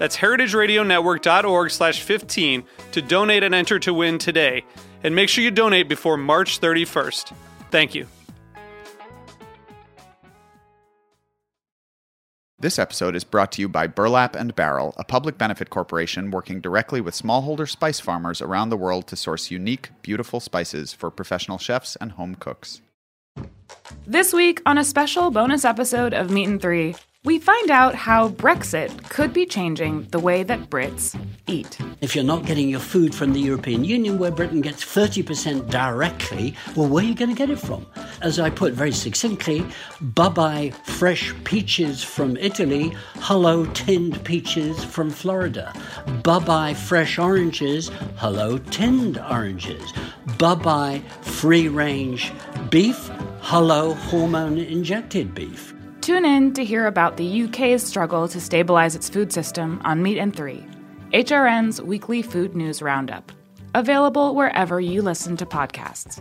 That's heritageradionetwork.org slash 15 to donate and enter to win today. And make sure you donate before March 31st. Thank you. This episode is brought to you by Burlap and Barrel, a public benefit corporation working directly with smallholder spice farmers around the world to source unique, beautiful spices for professional chefs and home cooks. This week, on a special bonus episode of Meat and Three, we find out how Brexit could be changing the way that Brits eat. If you're not getting your food from the European Union, where Britain gets 30% directly, well, where are you going to get it from? As I put very succinctly, bye bye fresh peaches from Italy, hello tinned peaches from Florida. Bye bye fresh oranges, hello tinned oranges. Bye bye free range beef, hello hormone injected beef. Tune in to hear about the UK's struggle to stabilize its food system on Meat and Three, HRN's weekly food news roundup. Available wherever you listen to podcasts.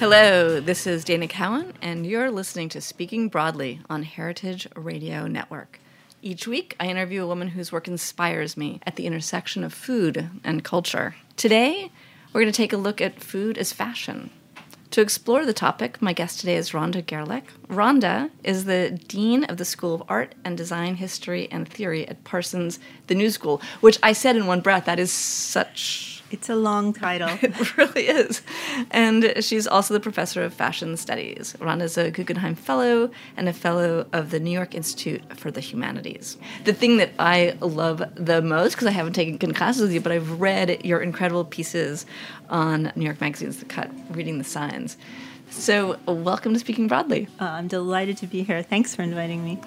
Hello, this is Dana Cowin, and you're listening to Speaking Broadly on Heritage Radio Network. Each week, I interview a woman whose work inspires me at the intersection of food and culture. Today, we're going to take a look at food as fashion. To explore the topic, my guest today is Rhonda Garelick. Rhonda is the Dean of the School of Art and Design History and Theory at Parsons, the New School, which I said in one breath, that is such it's a long title. it really is. And she's also the professor of fashion studies. Ron is a Guggenheim Fellow and a Fellow of the New York Institute for the Humanities. The thing that I love the most, because I haven't taken classes with you, but I've read your incredible pieces on New York Magazine's The Cut, reading the signs. So, welcome to Speaking Broadly. Uh, I'm delighted to be here. Thanks for inviting me.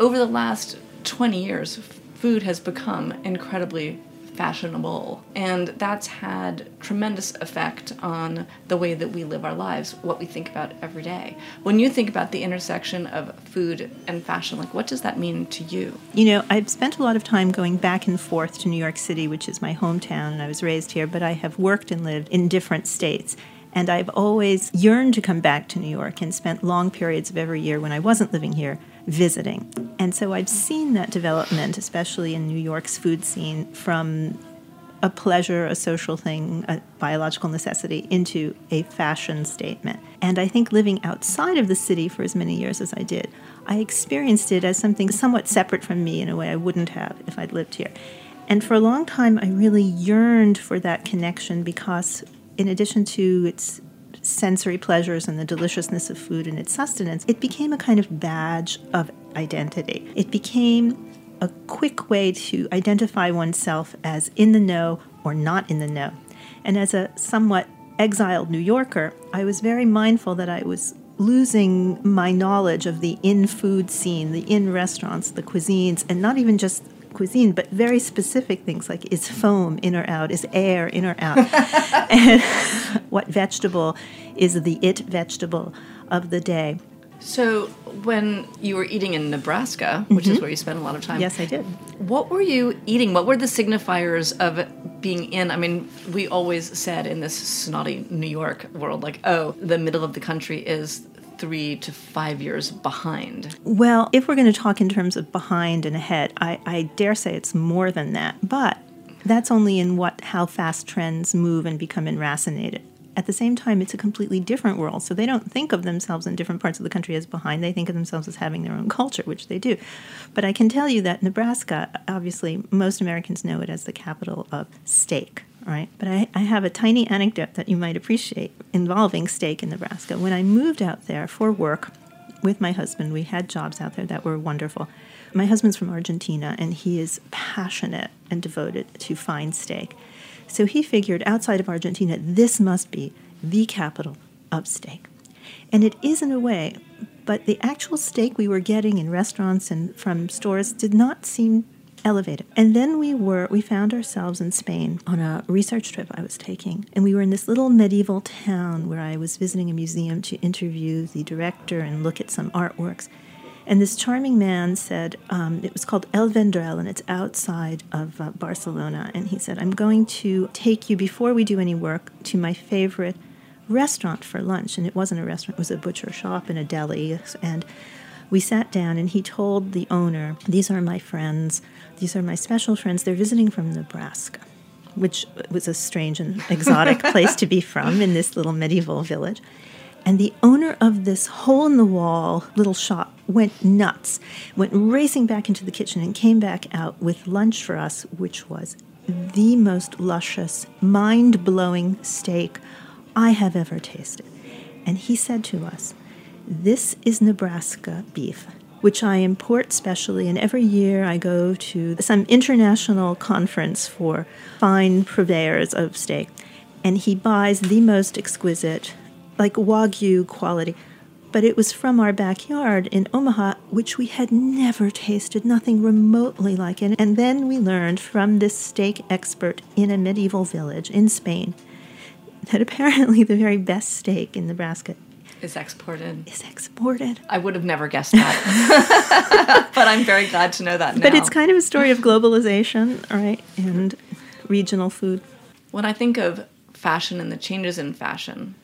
Over the last 20 years, food has become incredibly fashionable. And that's had tremendous effect on the way that we live our lives, what we think about every day. When you think about the intersection of food and fashion, like what does that mean to you? You know, I've spent a lot of time going back and forth to New York City, which is my hometown, and I was raised here, but I have worked and lived in different states. And I've always yearned to come back to New York and spent long periods of every year when I wasn't living here visiting. And so I've seen that development, especially in New York's food scene, from a pleasure, a social thing, a biological necessity, into a fashion statement. And I think living outside of the city for as many years as I did, I experienced it as something somewhat separate from me in a way I wouldn't have if I'd lived here. And for a long time, I really yearned for that connection because, in addition to its sensory pleasures and the deliciousness of food and its sustenance, it became a kind of badge of identity. It became a quick way to identify oneself as in the know or not in the know. And as a somewhat exiled New Yorker, I was very mindful that I was losing my knowledge of the in food scene, the in restaurants, the cuisines, and not even just cuisine, but very specific things like is foam in or out, is air in or out, and what vegetable is the it vegetable of the day. So, when you were eating in Nebraska, which mm-hmm. is where you spent a lot of time, yes, I did. What were you eating? What were the signifiers of being in? I mean, we always said in this snotty New York world, like, oh, the middle of the country is three to five years behind. Well, if we're going to talk in terms of behind and ahead, I, I dare say it's more than that. But that's only in what how fast trends move and become enracinated at the same time, it's a completely different world. So they don't think of themselves in different parts of the country as behind. They think of themselves as having their own culture, which they do. But I can tell you that Nebraska, obviously, most Americans know it as the capital of steak. Right, but I, I have a tiny anecdote that you might appreciate involving steak in Nebraska. When I moved out there for work with my husband, we had jobs out there that were wonderful. My husband's from Argentina, and he is passionate and devoted to fine steak. So he figured outside of Argentina, this must be the capital of steak. And it is in a way, but the actual steak we were getting in restaurants and from stores did not seem elevated. And then we were we found ourselves in Spain on a research trip I was taking. And we were in this little medieval town where I was visiting a museum to interview the director and look at some artworks. And this charming man said, um, it was called El Vendrell, and it's outside of uh, Barcelona. And he said, I'm going to take you, before we do any work, to my favorite restaurant for lunch. And it wasn't a restaurant, it was a butcher shop and a deli. And we sat down, and he told the owner, These are my friends. These are my special friends. They're visiting from Nebraska, which was a strange and exotic place to be from in this little medieval village. And the owner of this hole in the wall little shop went nuts, went racing back into the kitchen and came back out with lunch for us, which was the most luscious, mind blowing steak I have ever tasted. And he said to us, This is Nebraska beef, which I import specially. And every year I go to some international conference for fine purveyors of steak. And he buys the most exquisite like Wagyu quality. But it was from our backyard in Omaha, which we had never tasted, nothing remotely like it. And then we learned from this steak expert in a medieval village in Spain that apparently the very best steak in Nebraska is exported. Is exported. I would have never guessed that. but I'm very glad to know that now. But it's kind of a story of globalization, right? And regional food. When I think of fashion and the changes in fashion,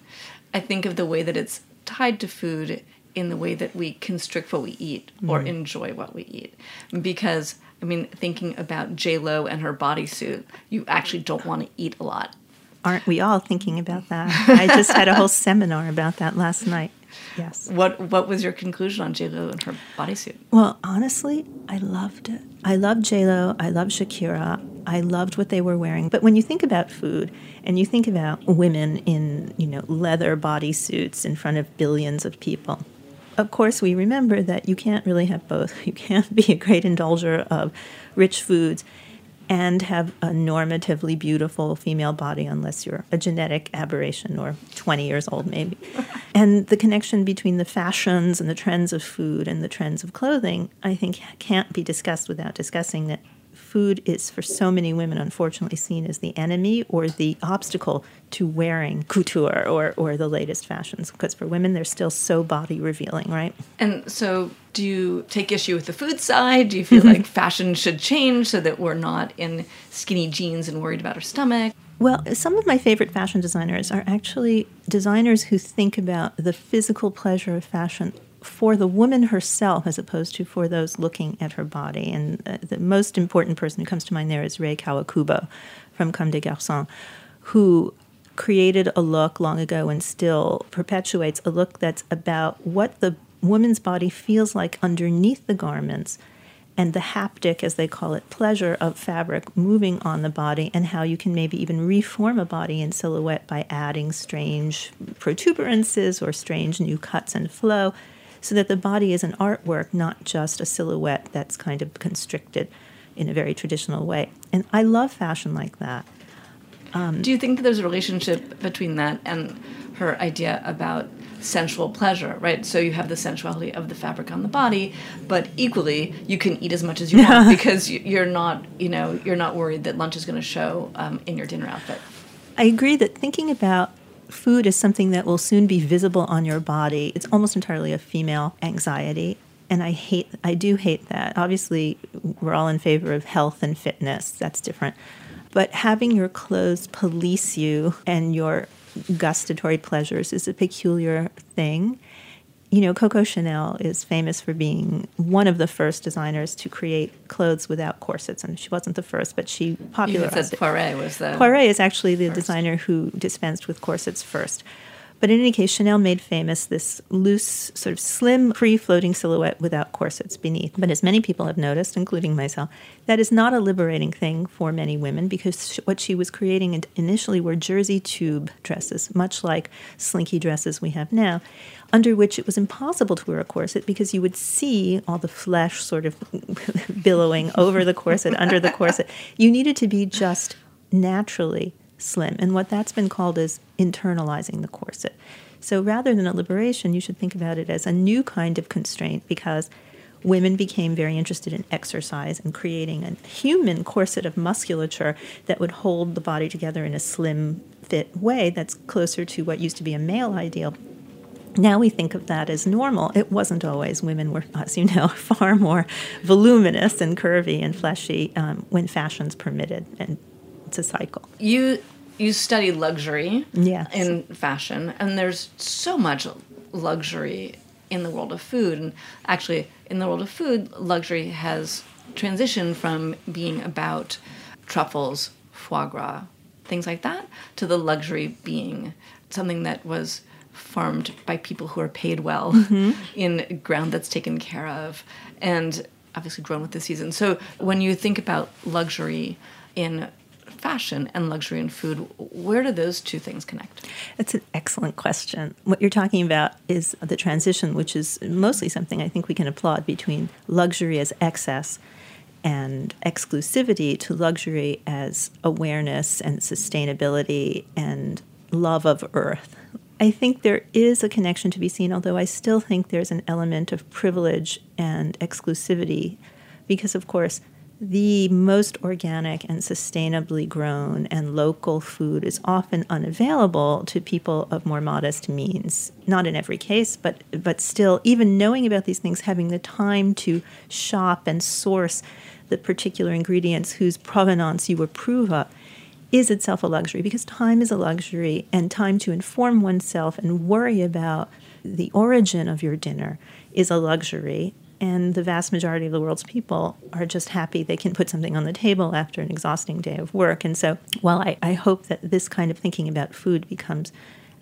I think of the way that it's tied to food in the way that we constrict what we eat or mm. enjoy what we eat. Because, I mean, thinking about J Lo and her bodysuit, you actually don't want to eat a lot. Aren't we all thinking about that? I just had a whole seminar about that last night. Yes. What What was your conclusion on J Lo and her bodysuit? Well, honestly, I loved it. I loved J Lo. I loved Shakira. I loved what they were wearing. But when you think about food and you think about women in you know leather bodysuits in front of billions of people, of course we remember that you can't really have both. You can't be a great indulger of rich foods and have a normatively beautiful female body unless you're a genetic aberration or 20 years old maybe. And the connection between the fashions and the trends of food and the trends of clothing i think can't be discussed without discussing that food is for so many women unfortunately seen as the enemy or the obstacle to wearing couture or, or the latest fashions. Because for women they're still so body revealing right? And so do you take issue with the food side? Do you feel mm-hmm. like fashion should change so that we're not in skinny jeans and worried about our stomach? Well, some of my favorite fashion designers are actually designers who think about the physical pleasure of fashion for the woman herself as opposed to for those looking at her body. And uh, the most important person who comes to mind there is Rei Kawakubo from Comme des Garçons, who created a look long ago and still perpetuates a look that's about what the woman's body feels like underneath the garments and the haptic, as they call it, pleasure of fabric moving on the body, and how you can maybe even reform a body in silhouette by adding strange protuberances or strange new cuts and flow so that the body is an artwork, not just a silhouette that's kind of constricted in a very traditional way. And I love fashion like that. Um, Do you think that there's a relationship between that and her idea about sensual pleasure, right? So you have the sensuality of the fabric on the body, but equally you can eat as much as you want because you're not, you know, you're not worried that lunch is going to show um, in your dinner outfit. I agree that thinking about food is something that will soon be visible on your body. It's almost entirely a female anxiety. And I hate, I do hate that. Obviously, we're all in favor of health and fitness. That's different. But having your clothes police you and your gustatory pleasures is a peculiar thing. You know, Coco Chanel is famous for being one of the first designers to create clothes without corsets, and she wasn't the first, but she popularized it. Poiret was the Poiret is actually the first. designer who dispensed with corsets first. But in any case, Chanel made famous this loose, sort of slim, free floating silhouette without corsets beneath. But as many people have noticed, including myself, that is not a liberating thing for many women because what she was creating initially were jersey tube dresses, much like slinky dresses we have now, under which it was impossible to wear a corset because you would see all the flesh sort of billowing over the corset, under the corset. You needed to be just naturally slim. And what that's been called is internalizing the corset. So rather than a liberation, you should think about it as a new kind of constraint because women became very interested in exercise and creating a human corset of musculature that would hold the body together in a slim fit way that's closer to what used to be a male ideal. Now we think of that as normal. It wasn't always. Women were, as you know, far more voluminous and curvy and fleshy um, when fashions permitted, and it's a cycle. you you study luxury Yes. in fashion and there's so much luxury in the world of food and actually in the world of food luxury has transitioned from being about truffles foie gras things like that to the luxury being something that was farmed by people who are paid well mm-hmm. in ground that's taken care of and obviously grown with the season so when you think about luxury in fashion and luxury and food, where do those two things connect? That's an excellent question. What you're talking about is the transition, which is mostly something I think we can applaud between luxury as excess and exclusivity to luxury as awareness and sustainability and love of earth. I think there is a connection to be seen, although I still think there's an element of privilege and exclusivity because, of course, the most organic and sustainably grown and local food is often unavailable to people of more modest means. Not in every case, but but still, even knowing about these things, having the time to shop and source the particular ingredients whose provenance you approve of is itself a luxury because time is a luxury and time to inform oneself and worry about the origin of your dinner is a luxury and the vast majority of the world's people are just happy they can put something on the table after an exhausting day of work. And so, while I, I hope that this kind of thinking about food becomes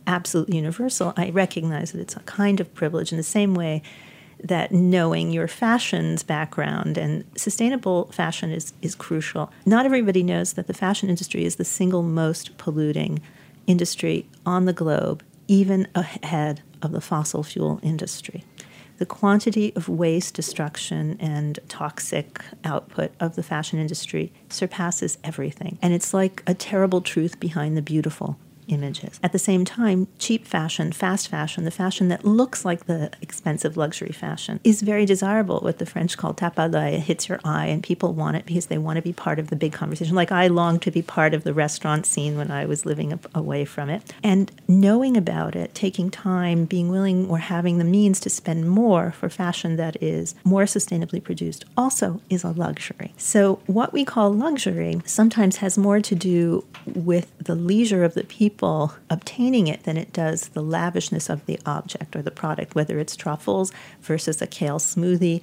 absolutely universal, I recognize that it's a kind of privilege in the same way that knowing your fashion's background and sustainable fashion is, is crucial. Not everybody knows that the fashion industry is the single most polluting industry on the globe, even ahead of the fossil fuel industry the quantity of waste, destruction, and toxic output of the fashion industry surpasses everything. And it's like a terrible truth behind the beautiful images. At the same time, cheap fashion, fast fashion, the fashion that looks like the expensive luxury fashion, is very desirable. What the French call tape à l'œil, it hits your eye, and people want it because they want to be part of the big conversation. Like I longed to be part of the restaurant scene when I was living away from it. And knowing about it, taking time, being willing or having the means to spend more for fashion that is more sustainably produced also is a luxury. So, what we call luxury sometimes has more to do with the leisure of the people obtaining it than it does the lavishness of the object or the product, whether it's truffles versus a kale smoothie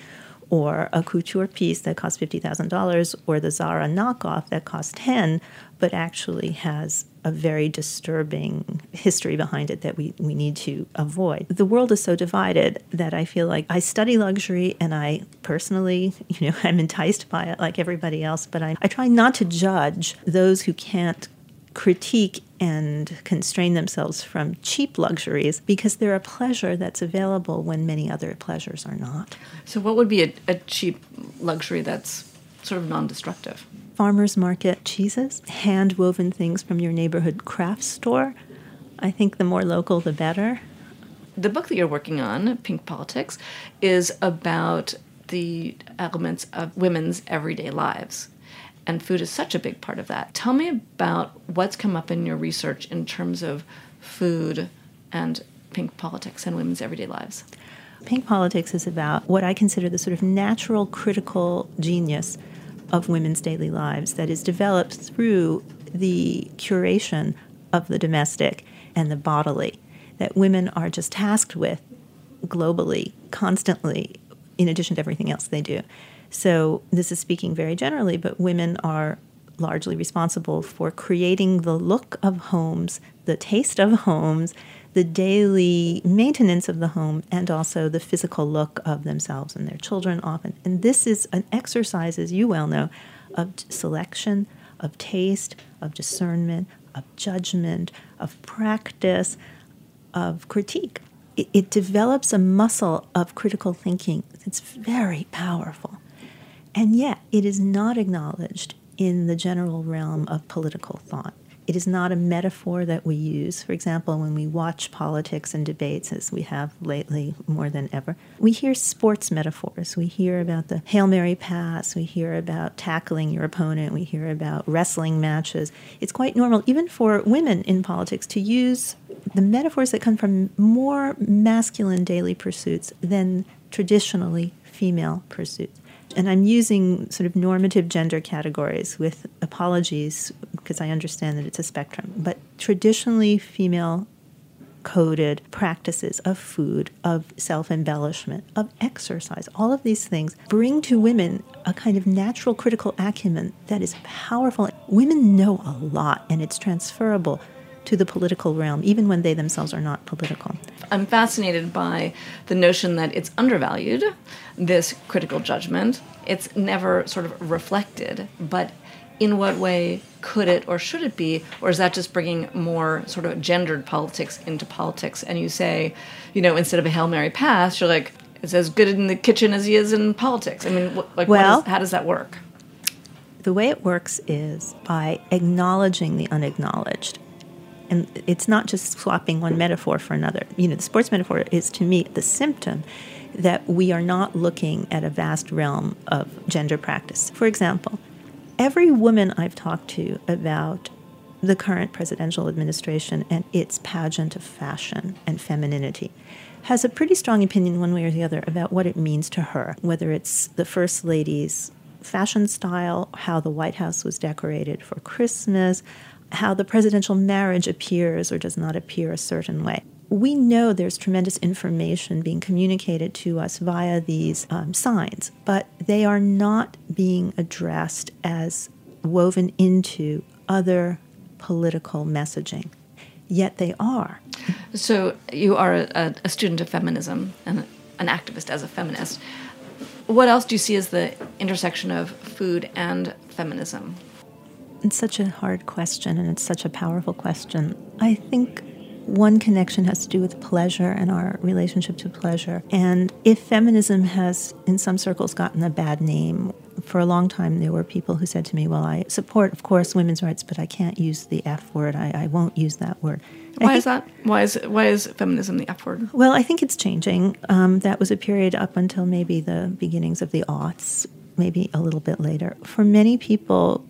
or a couture piece that costs $50,000 or the Zara knockoff that costs 10 but actually has a very disturbing history behind it that we, we need to avoid. The world is so divided that I feel like I study luxury and I personally, you know, I'm enticed by it like everybody else, but I, I try not to judge those who can't critique and constrain themselves from cheap luxuries because they're a pleasure that's available when many other pleasures are not. So, what would be a, a cheap luxury that's sort of non destructive? Farmers market cheeses, hand woven things from your neighborhood craft store. I think the more local, the better. The book that you're working on, Pink Politics, is about the elements of women's everyday lives. And food is such a big part of that. Tell me about what's come up in your research in terms of food and pink politics and women's everyday lives. Pink Politics is about what I consider the sort of natural critical genius of women's daily lives that is developed through the curation of the domestic and the bodily that women are just tasked with globally, constantly, in addition to everything else they do. So, this is speaking very generally, but women are largely responsible for creating the look of homes, the taste of homes, the daily maintenance of the home, and also the physical look of themselves and their children often. And this is an exercise, as you well know, of selection, of taste, of discernment, of judgment, of practice, of critique. It, it develops a muscle of critical thinking that's very powerful. And yet, it is not acknowledged in the general realm of political thought. It is not a metaphor that we use. For example, when we watch politics and debates, as we have lately more than ever, we hear sports metaphors. We hear about the Hail Mary pass, we hear about tackling your opponent, we hear about wrestling matches. It's quite normal, even for women in politics, to use the metaphors that come from more masculine daily pursuits than traditionally female pursuits and I'm using sort of normative gender categories with apologies because I understand that it's a spectrum. But traditionally female coded practices of food, of self embellishment, of exercise, all of these things bring to women a kind of natural critical acumen that is powerful. Women know a lot and it's transferable to the political realm, even when they themselves are not political. I'm fascinated by the notion that it's undervalued, this critical judgment. It's never sort of reflected, but in what way could it or should it be? Or is that just bringing more sort of gendered politics into politics? And you say, you know, instead of a Hail Mary pass, you're like, it's as good in the kitchen as he is in politics. I mean, like, well, how does that work? The way it works is by acknowledging the unacknowledged and it's not just swapping one metaphor for another. You know, the sports metaphor is to me the symptom that we are not looking at a vast realm of gender practice. For example, every woman I've talked to about the current presidential administration and its pageant of fashion and femininity has a pretty strong opinion, one way or the other, about what it means to her, whether it's the First Lady's fashion style, how the White House was decorated for Christmas, how the presidential marriage appears or does not appear a certain way. We know there's tremendous information being communicated to us via these um, signs, but they are not being addressed as woven into other political messaging. Yet they are. So, you are a, a student of feminism and an activist as a feminist. What else do you see as the intersection of food and feminism? It's such a hard question and it's such a powerful question. I think one connection has to do with pleasure and our relationship to pleasure. And if feminism has, in some circles, gotten a bad name, for a long time there were people who said to me, Well, I support, of course, women's rights, but I can't use the F word. I, I won't use that word. Why think, is that? Why is why is feminism the F word? Well, I think it's changing. Um, that was a period up until maybe the beginnings of the aughts, maybe a little bit later. For many people,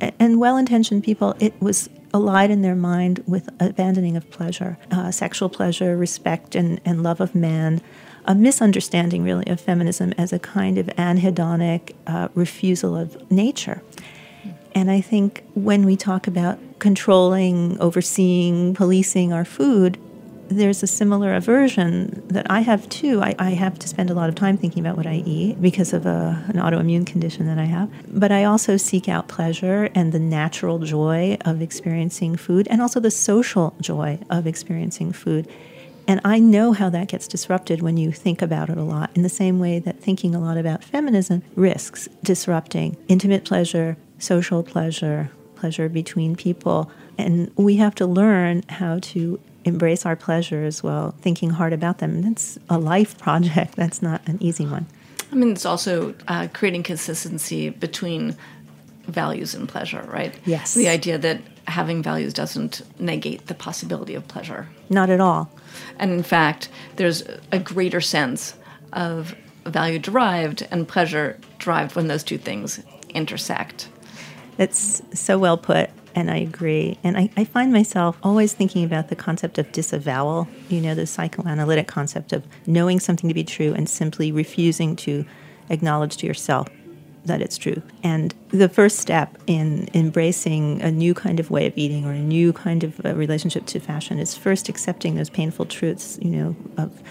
and well intentioned people, it was allied in their mind with abandoning of pleasure, uh, sexual pleasure, respect, and, and love of man, a misunderstanding really of feminism as a kind of anhedonic uh, refusal of nature. And I think when we talk about controlling, overseeing, policing our food, there's a similar aversion that I have too. I, I, have to spend a lot of time thinking about what I eat because of a, an autoimmune condition that I have. But I also seek out pleasure and the natural joy of experiencing food and also the social joy of experiencing food. And I know how that gets disrupted when you think about it a lot, in the same way that thinking a lot about feminism risks disrupting intimate pleasure, social pleasure, pleasure between people. And we have to learn how to embrace our pleasures while thinking hard about them. That's a life project. That's not an easy one. I mean, it's also uh, creating consistency between values and pleasure, right? Yes. The idea that having values doesn't negate the possibility of pleasure. Not at all. And in fact, there's a greater sense of value derived and pleasure derived when those two things intersect. It's so well put and I agree. And I, I, find myself always thinking about the concept of disavowal, you know, the psychoanalytic concept of knowing something to be true and simply refusing to acknowledge to yourself that it's true. And the first step in embracing a new kind of way of eating or a new kind of uh, relationship to fashion is first accepting those painful truths, you know, of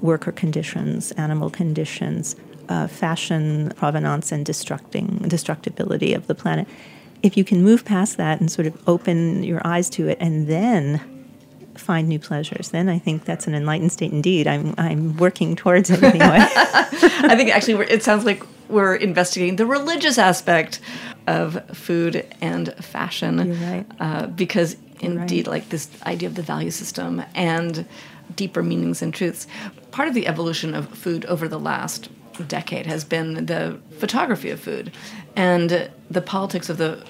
worker conditions, animal conditions, uh, fashion provenance, and destructing destructibility of the planet. If you can move past that and sort of open your eyes to it, and then find new pleasures, then I think that's an enlightened state indeed. I'm I'm working towards it anyway. I think actually we're, it sounds like we're investigating the religious aspect of food and fashion. Right. Uh, because indeed, right. like this idea of the value system and deeper meanings and truths. Part of the evolution of food over the last decade has been the photography of food and the politics of the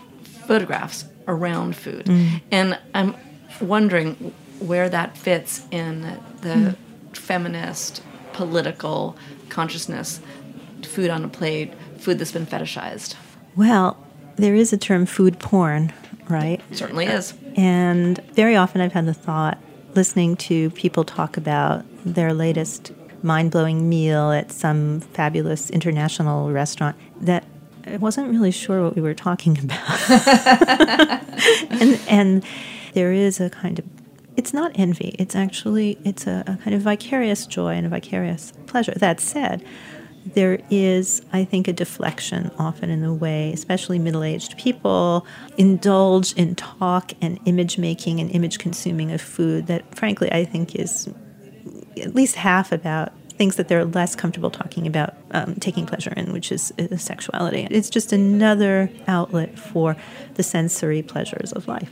photographs around food. Mm. And I'm wondering where that fits in the Mm. feminist political consciousness food on a plate, food that's been fetishized. well, there is a term food porn, right? Certainly is. And very often I've had the thought, listening to people talk about their latest mind blowing meal at some fabulous international restaurant, that I wasn't really sure what we were talking about. and, and there is a kind of it's not envy it's actually it's a, a kind of vicarious joy and a vicarious pleasure that said there is, I think, a deflection often in the way, especially middle aged people indulge in talk and image making and image consuming of food that, frankly, I think is at least half about things that they're less comfortable talking about um, taking pleasure in, which is, is sexuality. It's just another outlet for the sensory pleasures of life.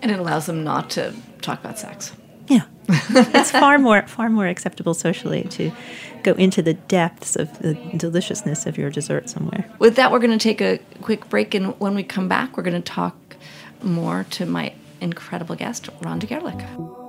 And it allows them not to talk about sex. Yeah, it's far more far more acceptable socially to go into the depths of the deliciousness of your dessert somewhere. With that, we're going to take a quick break, and when we come back, we're going to talk more to my incredible guest, Rhonda Garelick.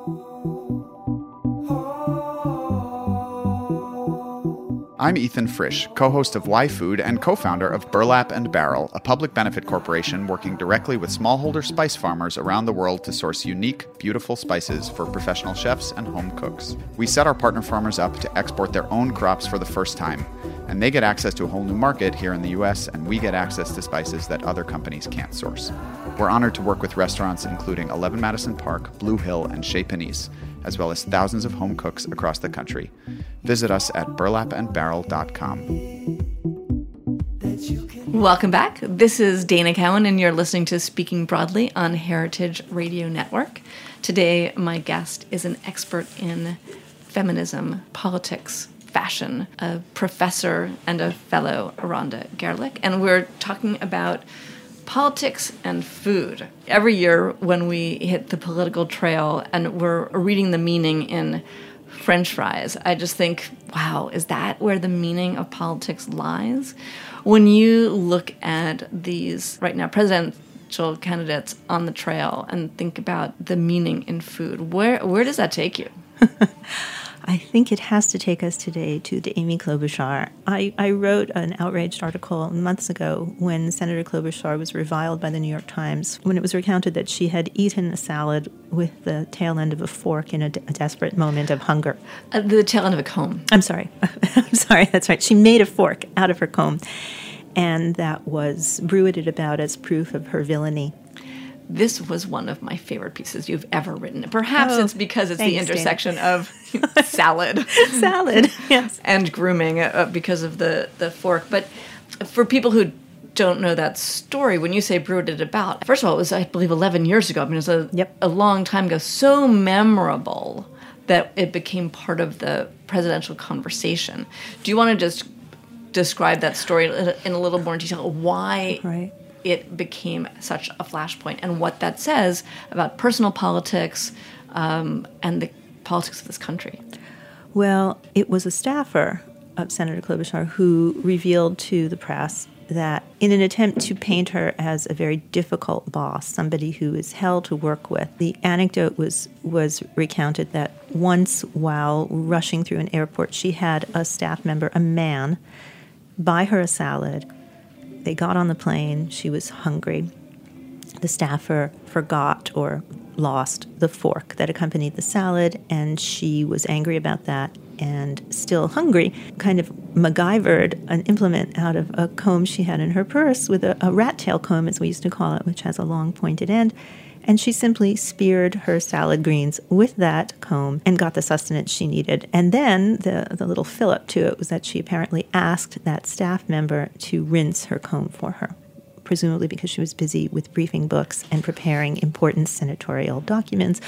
I'm Ethan Frisch, co host of Why Food and co founder of Burlap and Barrel, a public benefit corporation working directly with smallholder spice farmers around the world to source unique, beautiful spices for professional chefs and home cooks. We set our partner farmers up to export their own crops for the first time, and they get access to a whole new market here in the US, and we get access to spices that other companies can't source. We're honored to work with restaurants including 11 Madison Park, Blue Hill, and Chez Panisse, as well as thousands of home cooks across the country. Visit us at burlapandbarrel.com. Welcome back. This is Dana Cowin, and you're listening to Speaking Broadly on Heritage Radio Network. Today, my guest is an expert in feminism, politics, fashion, a professor and a fellow, Rhonda Garelick, and we're talking about politics and food. Every year, when we hit the political trail and we're reading the meaning in French fries, I just think, wow, is that where the meaning of politics lies? When you look at these right now, presidential candidates on the trail and think about the meaning in food, where where does that take you? I think it has to take us today to the Amy Klobuchar. I, I wrote an outraged article months ago when Senator Klobuchar was reviled by the New York Times when it was recounted that she had eaten a salad with the tail end of a fork in a, de- a desperate moment of hunger. Uh, the tail end of a comb. I'm sorry. I'm sorry, that's right. She made a fork out of her comb, and that was bruited about as proof of her villainy. This was one of my favorite pieces you've ever written. Perhaps Oh, it's because it's the thanks, Dana. intersection of salad Salad, yes. and grooming uh, because of the, the fork. But for people who don't know that story, when you say brewed it about, first of all, it was, I believe, 11 years ago. I mean, it was a, Yep. a long time ago. So memorable that it became part of the presidential conversation. Do you want to just describe that story in a little more detail? Why Right. It became such a flashpoint and what that says about personal politics um, and the politics of this country. Well, it was a staffer of Senator Klobuchar who revealed to the press that in an attempt to paint her as a very difficult boss, somebody who is hell to work with, the anecdote was was recounted that once while rushing through an airport, she had a staff member, a man, buy her a salad. They got on the plane, she was hungry. The staffer forgot or lost the fork that accompanied the salad, and she was angry about that and still hungry, kind of MacGyvered an implement out of a comb she had in her purse with a, a rat tail comb, as we used to call it, which has a long pointed end, And she simply speared her salad greens with that comb and got the sustenance she needed. And then the, the little fillip to it was that she apparently asked that staff member to rinse her comb for her presumably because she was busy with briefing books and preparing important senatorial documents.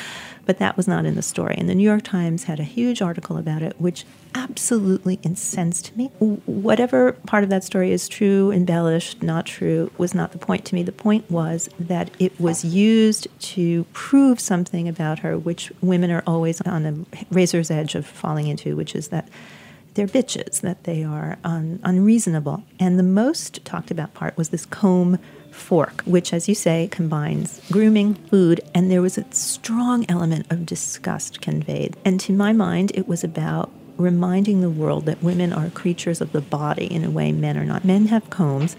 But that was not in the story. And the New York Times had a huge article about it, which absolutely incensed me. Whatever part of that story is true, embellished, not true, was not the point to me. The point was that it was used to prove something about her, which women are always on the razor's edge of falling into, which is that they're bitches, that they are un- unreasonable. And the most talked about part was this comb fork, which, as you say, combines grooming, food, and there was a strong element of disgust conveyed. And to my mind, it was about reminding the world that women are creatures of the body in a way men are not. Men have combs,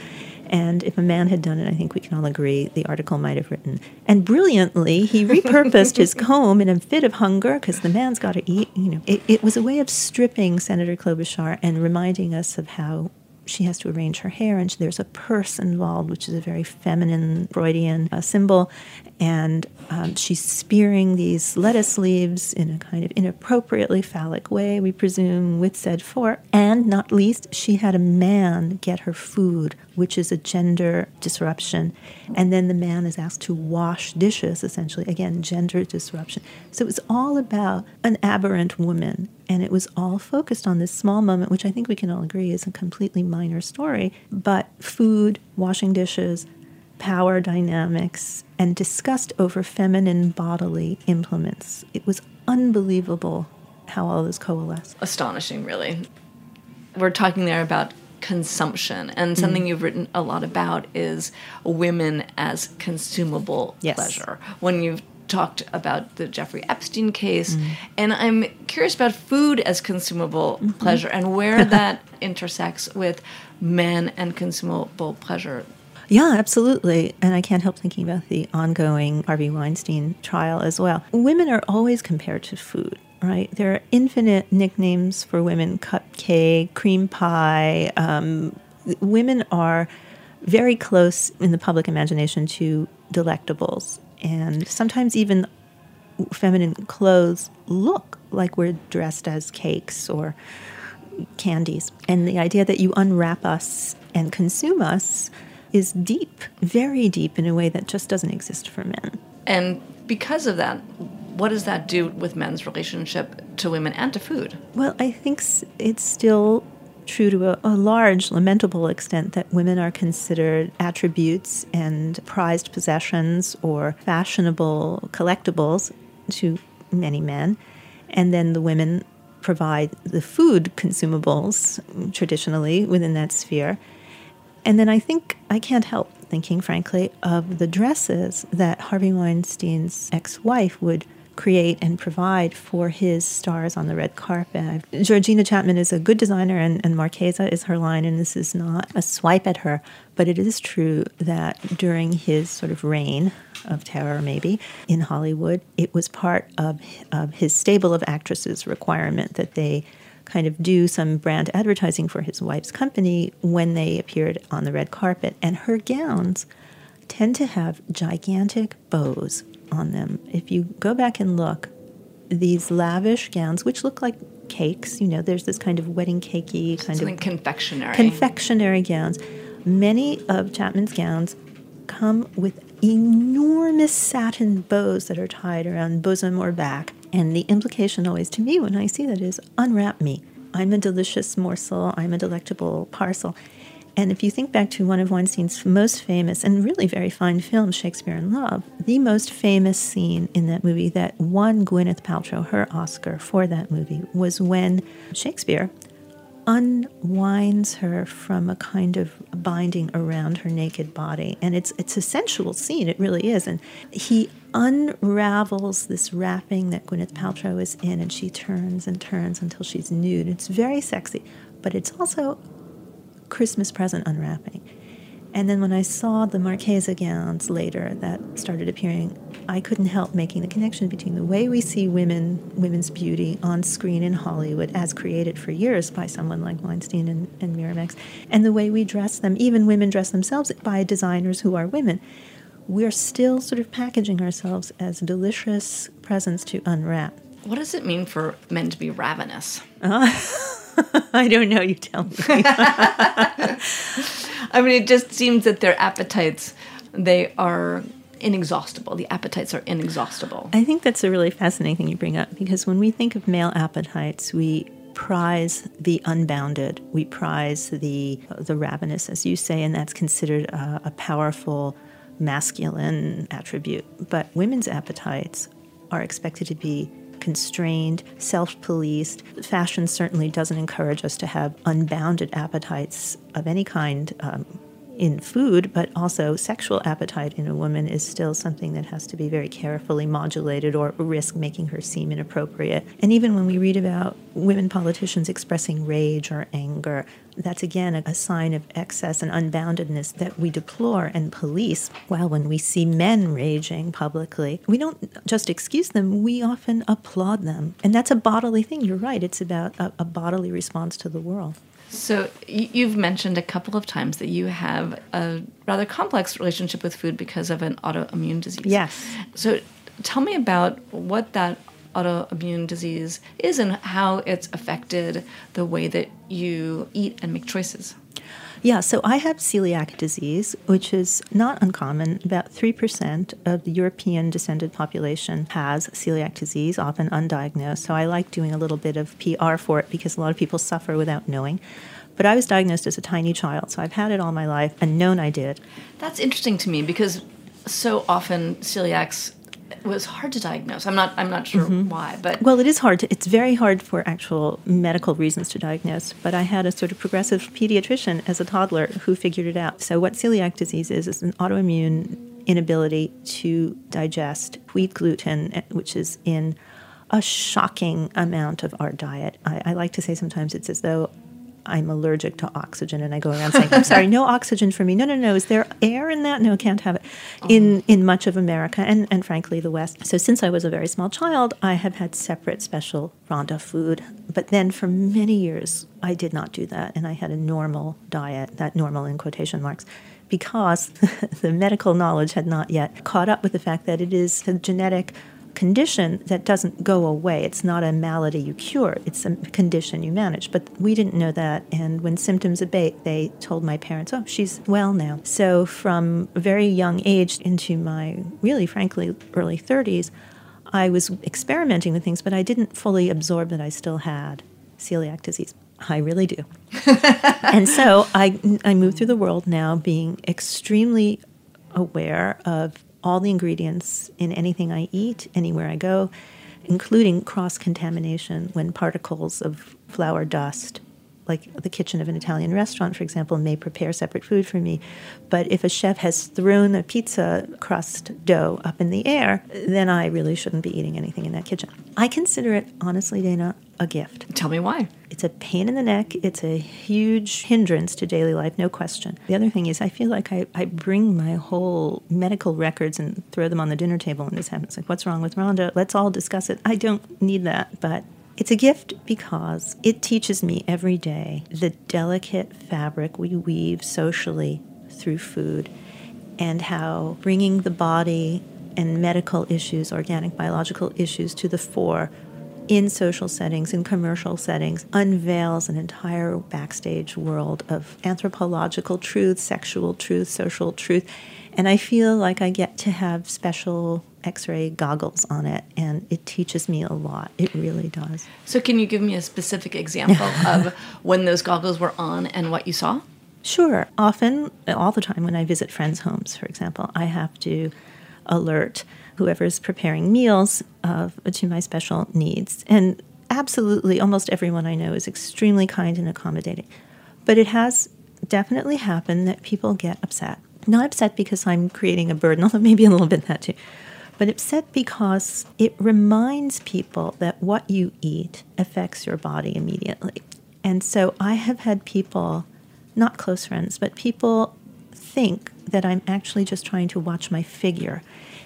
and if a man had done it, I think we can all agree the article might have written. And brilliantly, he repurposed his comb in a fit of hunger because the man's got to eat. You know, it, it was a way of stripping Senator Klobuchar and reminding us of how she has to arrange her hair, and there's a purse involved, which is a very feminine Freudian uh, symbol. And um, she's spearing these lettuce leaves in a kind of inappropriately phallic way, we presume, with said fork. And not least, she had a man get her food, which is a gender disruption. And then the man is asked to wash dishes, essentially. Again, gender disruption. So it was all about an aberrant woman and it was all focused on this small moment, which I think we can all agree is a completely minor story. But food, washing dishes, power dynamics, and disgust over feminine bodily implements. It was unbelievable how all this coalesced. Astonishing, really. We're talking there about consumption, and something mm. you've written a lot about is women as consumable yes. pleasure. When you've talked about the Jeffrey Epstein case, mm. and I'm curious about food as consumable mm-hmm. pleasure and where that intersects with men and consumable pleasure. Yeah, absolutely. And I can't help thinking about the ongoing Harvey Weinstein trial as well. Women are always compared to food right? There are infinite nicknames for women cupcake, cream pie. Um, women are very close in the public imagination to delectables and sometimes even feminine clothes look like we're dressed as cakes or candies. And the idea that you unwrap us and consume us is deep, very deep in a way that just doesn't exist for men. And because of that, what does that do with men's relationship to women and to food? Well, I think it's still true to a, a, large, lamentable extent that women are considered attributes and prized possessions or fashionable collectibles to many men. And then the women provide the food consumables traditionally within that sphere. And then I think I can't help thinking, frankly, of the dresses that Harvey Weinstein's ex wife would create and provide for his stars on the red carpet. Georgina Chapman is a good designer, and, and Marchesa is her line, and this is not a swipe at her, but it is true that during his sort of reign of terror, maybe, in Hollywood, it was part of, of his stable of actresses requirement that they kind of do some brand advertising for his wife's company when they appeared on the red carpet. And her gowns tend to have gigantic bows on them. If you go back and look, these lavish gowns, which look like cakes, you know, there's this kind of wedding cakey kind Something of confectionery. Confectionery gowns. Many of Chapman's gowns come with enormous satin bows that are tied around bosom or back. And the implication always to me when I see that is unwrap me. I'm a delicious morsel, I'm a delectable parcel. And if you think back to one of Weinstein's most famous and really very fine films, Shakespeare in Love, the most famous scene in that movie that won Gwyneth Paltrow her Oscar for that movie was when Shakespeare unwinds her from a kind of binding around her naked body. And it's it's a sensual scene, it really is. And he unravels this wrapping that Gwyneth Paltrow is in and she turns and turns until she's nude. It's very sexy, but it's also Christmas present unwrapping. And then when I saw the Marchesa gowns later that started appearing, I couldn't help making the connection between the way we see women, women's beauty on screen in Hollywood, as created for years by someone like Weinstein and, and Miramax, and the way we dress them, even women dress themselves by designers who are women. We're still sort of packaging ourselves as delicious presents to unwrap. What does it mean for men to be ravenous? Uh, I don't know, you tell me. I mean, it just seems that their appetites, they are inexhaustible. The appetites are inexhaustible. I think that's a really fascinating thing you bring up because when we think of male appetites, we prize the unbounded. We prize the the ravenous, as you say, and that's considered a, a powerful masculine attribute. But women's appetites are expected to be constrained, self policed. Fashion certainly doesn't encourage us to have unbounded appetites of any kind. Um, in food, but also sexual appetite in a woman is still something that has to be very carefully modulated or risk making her seem inappropriate. And even when we read about women politicians expressing rage or anger, that's again a, sign of excess and unboundedness that we deplore and police. While when we see men raging publicly, we don't just excuse them, we often applaud them. And that's a bodily thing. You're right, it's about a, a bodily response to the world. So you've mentioned a couple of times that you have a rather complex relationship with food because of an autoimmune disease. Yes. So tell me about what that autoimmune disease is and how it's affected the way that you eat and make choices. Yeah, so I have celiac disease, which is not uncommon. About 3% of the European descended population has celiac disease, often undiagnosed. So I like doing a little bit of PR for it because a lot of people suffer without knowing. But I was diagnosed as a tiny child, so I've had it all my life and known I did. That's interesting to me because so often celiacs was hard to diagnose. I'm not I'm not sure mm-hmm. why, but well, it is hard. To, it's very hard for actual medical reasons to diagnose. But I had a sort of progressive pediatrician as a toddler who figured it out. So what celiac disease is is an autoimmune inability to digest wheat gluten, eh, which is in a shocking amount of our diet. I, I like to say sometimes it's as though I'm allergic to oxygen, and I go around saying, "I'm sorry, no oxygen for me." No, no, no. Is there air in that? No, can't have it. Oh. In in much of America and and frankly the West. So since I was a very small child, I have had separate special Rhonda food. But then for many years, I did not do that, and I had a normal diet. That normal in quotation marks because the medical knowledge had not yet caught up with the fact that it is a genetic condition that doesn't go away. It's not a malady you cure, it's a condition you manage. But we didn't know that. And when symptoms abate, they told my parents, oh, she's well now. So from a very young age into my really, frankly, early 30s, I was experimenting with things, but I didn't fully absorb that I still had celiac disease. I really do. and so I, I move through the world now being extremely aware of all the ingredients in anything I eat, anywhere I go, including cross contamination when particles of flour dust like the kitchen of an Italian restaurant, for example, may prepare separate food for me. But if a chef has thrown a pizza crust dough up in the air, then I really shouldn't be eating anything in that kitchen. I consider it, honestly, Dana, a gift. Tell me why. It's a pain in the neck. It's a huge hindrance to daily life, no question. The other thing is, I feel like I, I bring my whole medical records and throw them on the dinner table when this happens. Like, what's wrong with Rhonda? Let's all discuss it. I don't need that, but it's a gift because it teaches me every day the delicate fabric we weave socially through food and how bringing the body and medical issues, organic biological issues, to the fore in social settings, in commercial settings, unveils an entire backstage world of anthropological truth, sexual truth, social truth. And I feel like I get to have special x ray goggles on it, and it teaches me a lot. It really does. So, can you give me a specific example of when those goggles were on and what you saw? Sure. Often, all the time, when I visit friends' homes, for example, I have to alert whoever's preparing meals uh, to my special needs. And absolutely, almost everyone I know is extremely kind and accommodating. But it has definitely happened that people get upset. Not upset because I'm creating a burden, although maybe a little bit that too, but upset because it reminds people that what you eat affects your body immediately. And so I have had people, not close friends, but people think that I'm actually just trying to watch my figure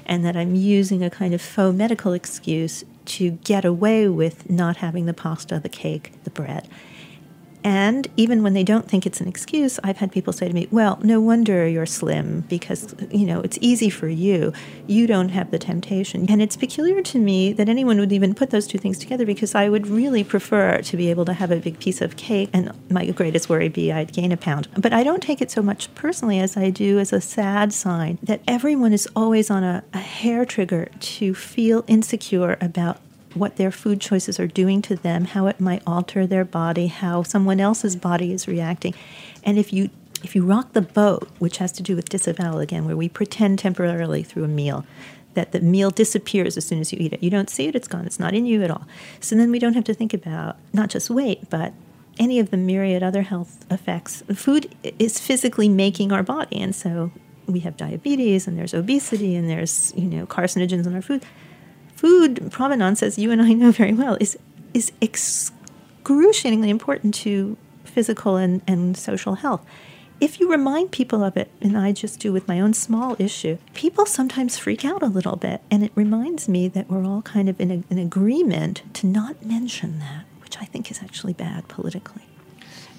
and that I'm using a kind of faux medical excuse to get away with not having the pasta, the cake, the bread. And even when they don't think it's an excuse, I've had people say to me, Well, no wonder you're slim because, you know, it's easy for you. You don't have the temptation. And it's peculiar to me that anyone would even put those two things together because I would really prefer to be able to have a big piece of cake and my greatest worry be I'd gain a pound. But I don't take it so much personally as I do as a sad sign that everyone is always on a, a hair trigger to feel insecure about what their food choices are doing to them, how it might alter their body, how someone else's body is reacting. And if you if you rock the boat, which has to do with disavowal again, where we pretend temporarily through a meal that the meal disappears as soon as you eat it. You don't see it, it's gone. It's not in you at all. So then we don't have to think about not just weight, but any of the myriad other health effects. Food is physically making our body, and so we have diabetes and there's obesity and there's, you know, carcinogens in our food food provenance, as you and I know very well, is is excruciatingly important to physical and, and social health. If you remind people of it, and I just do with my own small issue, people sometimes freak out a little bit. And it reminds me that we're all kind of in an agreement to not mention that, which I think is actually bad politically.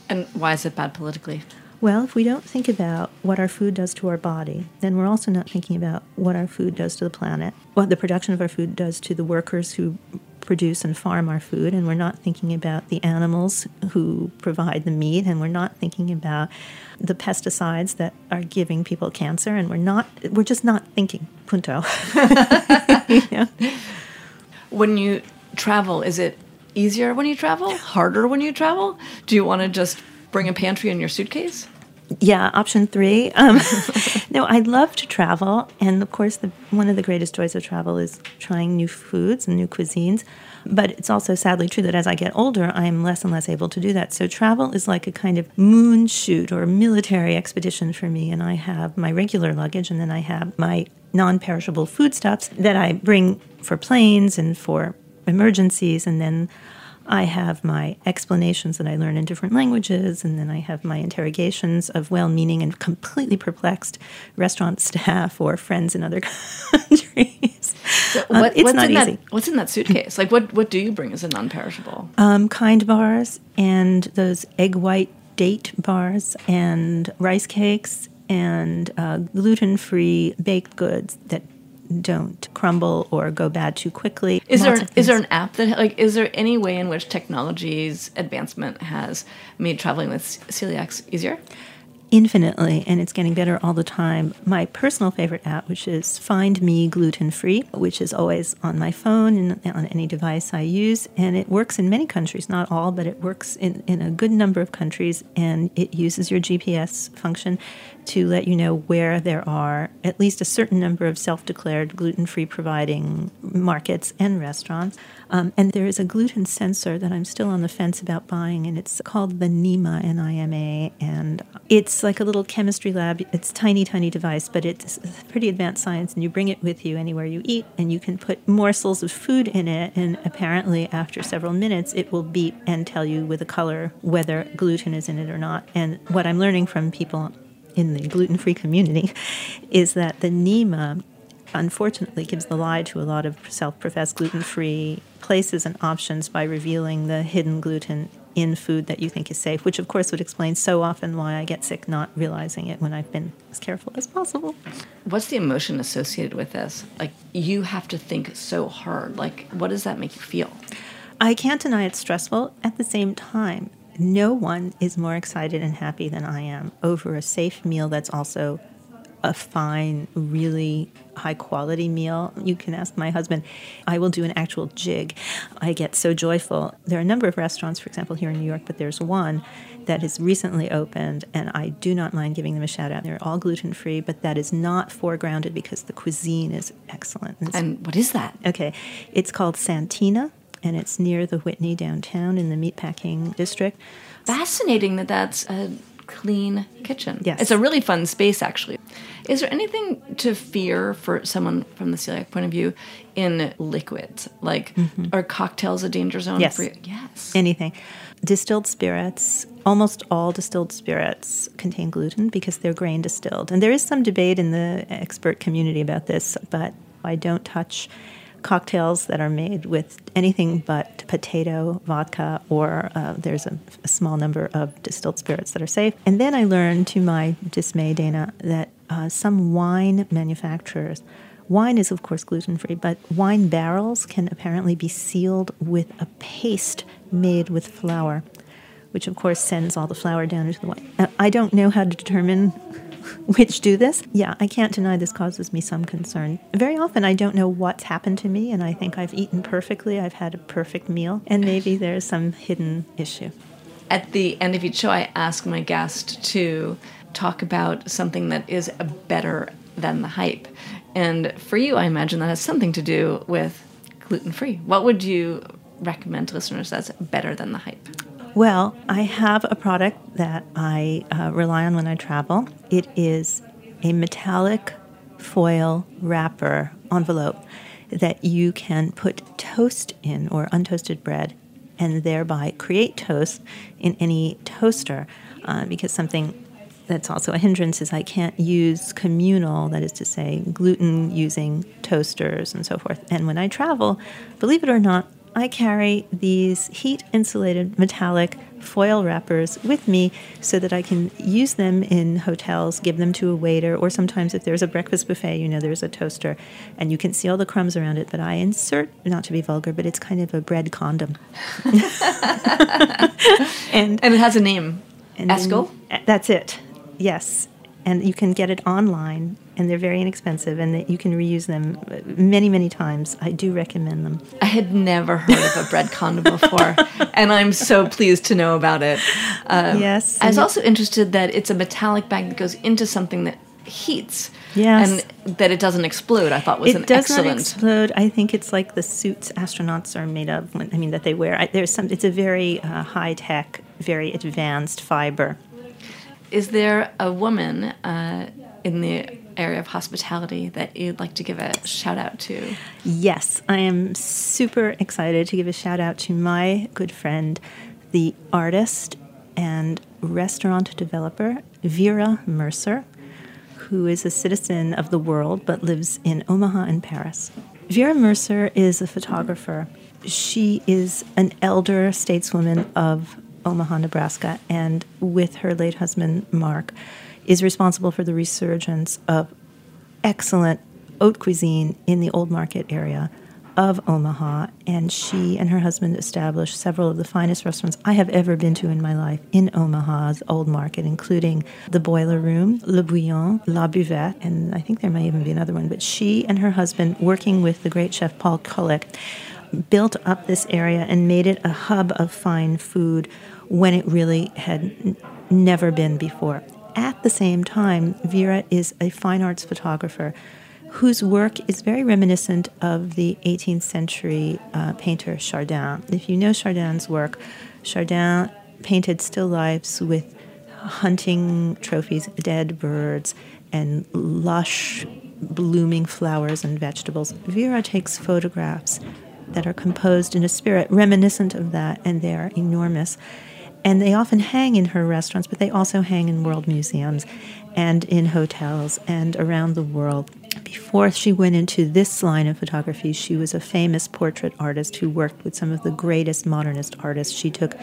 And why is it bad politically? Well, if we don't think about what our food does to our body, then we're also not thinking about what our food does to the planet, what the production of our food does to the workers who produce and farm our food, and we're not thinking about the animals who provide the meat, and we're not thinking about the pesticides that are giving people cancer, and we're not we're just not thinking. Punto. When you travel, is it easier when you travel? Harder when you travel? Do you want to just bring a pantry in your suitcase? Yeah, option three. Um, no, I love to travel, and of course, the, one of the greatest joys of travel is trying new foods and new cuisines. But it's also sadly true that as I get older, I'm less and less able to do that. So travel is like a kind of moon shoot or military expedition for me. And I have my regular luggage, and then I have my non-perishable foodstuffs that I bring for planes and for emergencies, and then I have my explanations that I learn in different languages, and then I have my interrogations of well meaning and completely perplexed restaurant staff or friends in other countries. So um, what, um, it's not easy. That, what's in that suitcase? Like, what, what do you bring as a non perishable? Um, kind bars and those egg white date bars and rice cakes and uh, gluten free baked goods that don't crumble or go bad too quickly. Is Lots there is there an app that like is there any way in which technology's advancement has made traveling with celiacs easier? infinitely and it's getting better all the time. My personal favorite app, which is Find Me Gluten Free, which is always on my phone and on any device I use. And it works in many countries, not all, but it works in, in a good number of countries. And it uses your GPS function to let you know where there are at least a certain number of self declared gluten free providing markets and restaurants. Um, and there is a gluten sensor that I'm still on the fence about buying, and it's called the NIMA, N I M A. And it's like a little chemistry lab. It's tiny, tiny device, but it's pretty advanced science, and you bring it with you anywhere you eat, and you can put morsels of food in it, and apparently after several minutes, it will beep and tell you with a color whether gluten is in it or not. And what I'm learning from people in the gluten free community is that the NIMA unfortunately gives the lie to a lot of self professed gluten free places and options by revealing the hidden gluten in food that you think is safe, which of course would explain so often why I get sick not realizing it when I've been as careful as possible. What's the emotion associated with this? Like, you have to think so hard. Like, what does that make you feel? I can't deny it's stressful. At the same time, no one is more excited and happy than I am over a safe meal that's also a fine, really high quality meal. You can ask my husband. I will do an actual jig. I get so joyful. There are a number of restaurants, for example, here in New York, but there's one that has recently opened, and I do not mind giving them a shout out. They're all gluten free, but that is not foregrounded because the cuisine is excellent. And, and what is that? Okay, it's called Santina and it's near the Whitney downtown in the meatpacking district. Fascinating that that's a clean kitchen. Yes. It's a really fun space, actually. Is there anything to fear for someone from the celiac point of view in liquids? Like, mm-hmm. are cocktails a danger zone yes. for you? Yes. Anything. Distilled spirits, almost all distilled spirits contain gluten because they're grain distilled. And there is some debate in the expert community about this, but I don't touch cocktails that are made with anything but potato, vodka, or uh, there's a, a, small number of distilled spirits that are safe. And then I learned, to my dismay, Dana, that uh, some wine manufacturers. Wine is, of course, gluten free, but wine barrels can apparently be sealed with a paste made with flour, which, of course, sends all the flour down into the wine. Uh, I don't know how to determine which do this. Yeah, I can't deny this causes me some concern. Very often I don't know what's happened to me, and I think I've eaten perfectly, I've had a perfect meal, and maybe there's some hidden issue. At the end of each show, I ask my guest to talk about something that is better than the hype. And for you, I imagine that has something to do with gluten free. What would you recommend to listeners that's better than the hype? Well, I have a product that I uh, rely on when I travel. It is a metallic foil wrapper envelope that you can put toast in or untoasted bread and thereby create toast in any toaster uh, because something that's also a hindrance is I can't use communal, that is to say, gluten using toasters and so forth. And when I travel, believe it or not, I carry these heat insulated metallic foil wrappers with me so that I can use them in hotels, give them to a waiter, or sometimes if there's a breakfast buffet, you know, there's a toaster and you can see all the crumbs around it. But I insert, not to be vulgar, but it's kind of a bread condom. and, and it has a name. Eskel? That's it. Yes and you can get it online and they're very inexpensive and you can reuse them many many times. I do recommend them. I had never heard of a bread condom before and i'm so pleased to know about it. Um, yes i was also interested that it's a metallic bag that goes into something that heats yes. and that it doesn't explode i thought was it an does excellent not explode. I think it's like the suits astronauts are made of when, i mean that they wear. I, there's some it's a very uh, high tech very advanced fiber is there a woman uh, in the area of hospitality that you'd like to give a shout out to? Yes, I am super excited to give a shout out to my good friend, the artist and restaurant developer Vera Mercer, who is a citizen of the world but lives in Omaha and Paris. Vera Mercer is a photographer. She is an elder stateswoman of Omaha, Nebraska, and with her late husband, Mark, is responsible for the resurgence of excellent haute cuisine in the Old Market area of Omaha. And she and her husband established several of the finest restaurants I have ever been to in my life in Omaha's Old Market, including the Boiler Room, Le Bouillon, La Buvette, and I think there may even be another one. But she and her husband, working with the great chef Paul Kulik, built up this area and made it a hub of fine food when it really had n- never been before. At the same time, Vera is a fine arts photographer whose work is very reminiscent of the 18th century uh, painter Chardin. If you know Chardin's work, Chardin painted still lifes with hunting trophies, dead birds, and lush, blooming flowers and vegetables. Vera takes photographs that are composed in a spirit reminiscent of that, and they are enormous. And they often hang in her restaurants, but they also hang in world museums and in hotels and around the world. Before she went into this line of photography, she was a famous portrait artist who worked with some of the greatest modernist artists. She took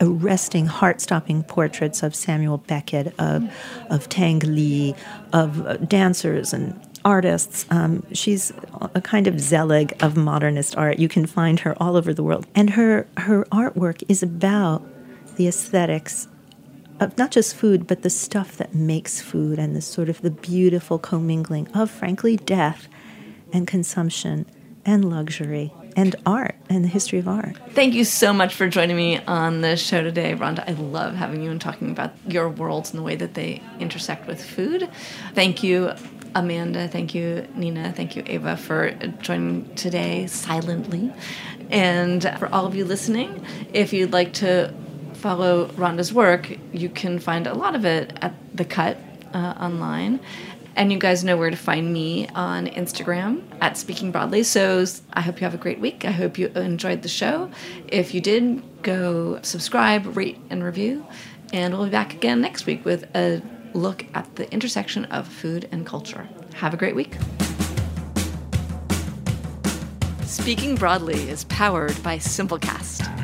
arresting, heart-stopping portraits of Samuel Beckett, of of Li, of uh, dancers and artists. Um, she's a kind of zealot of modernist art. You can find her all over the world, and her her artwork is about the aesthetics of not just food, but the stuff that makes food and the sort of the beautiful commingling of, frankly, death and consumption and luxury and art and the history of art. Thank you so much for joining me on the show today, Rhonda. I love having you and talking about your worlds and the way that they intersect with food. Thank you, Amanda. Thank you, Nina. Thank you, Ava, for joining today silently. And for all of you listening, if you'd like to follow Rhonda's work, you can find a lot of it at The Cut uh, online. And you guys know where to find me on Instagram at Speaking Broadly. So I hope you have a great week. I hope you enjoyed the show. If you did, go subscribe, rate, and review. And we'll be back again next week with a look at the intersection of food and culture. Have a great week. Speaking Broadly is powered by Simplecast.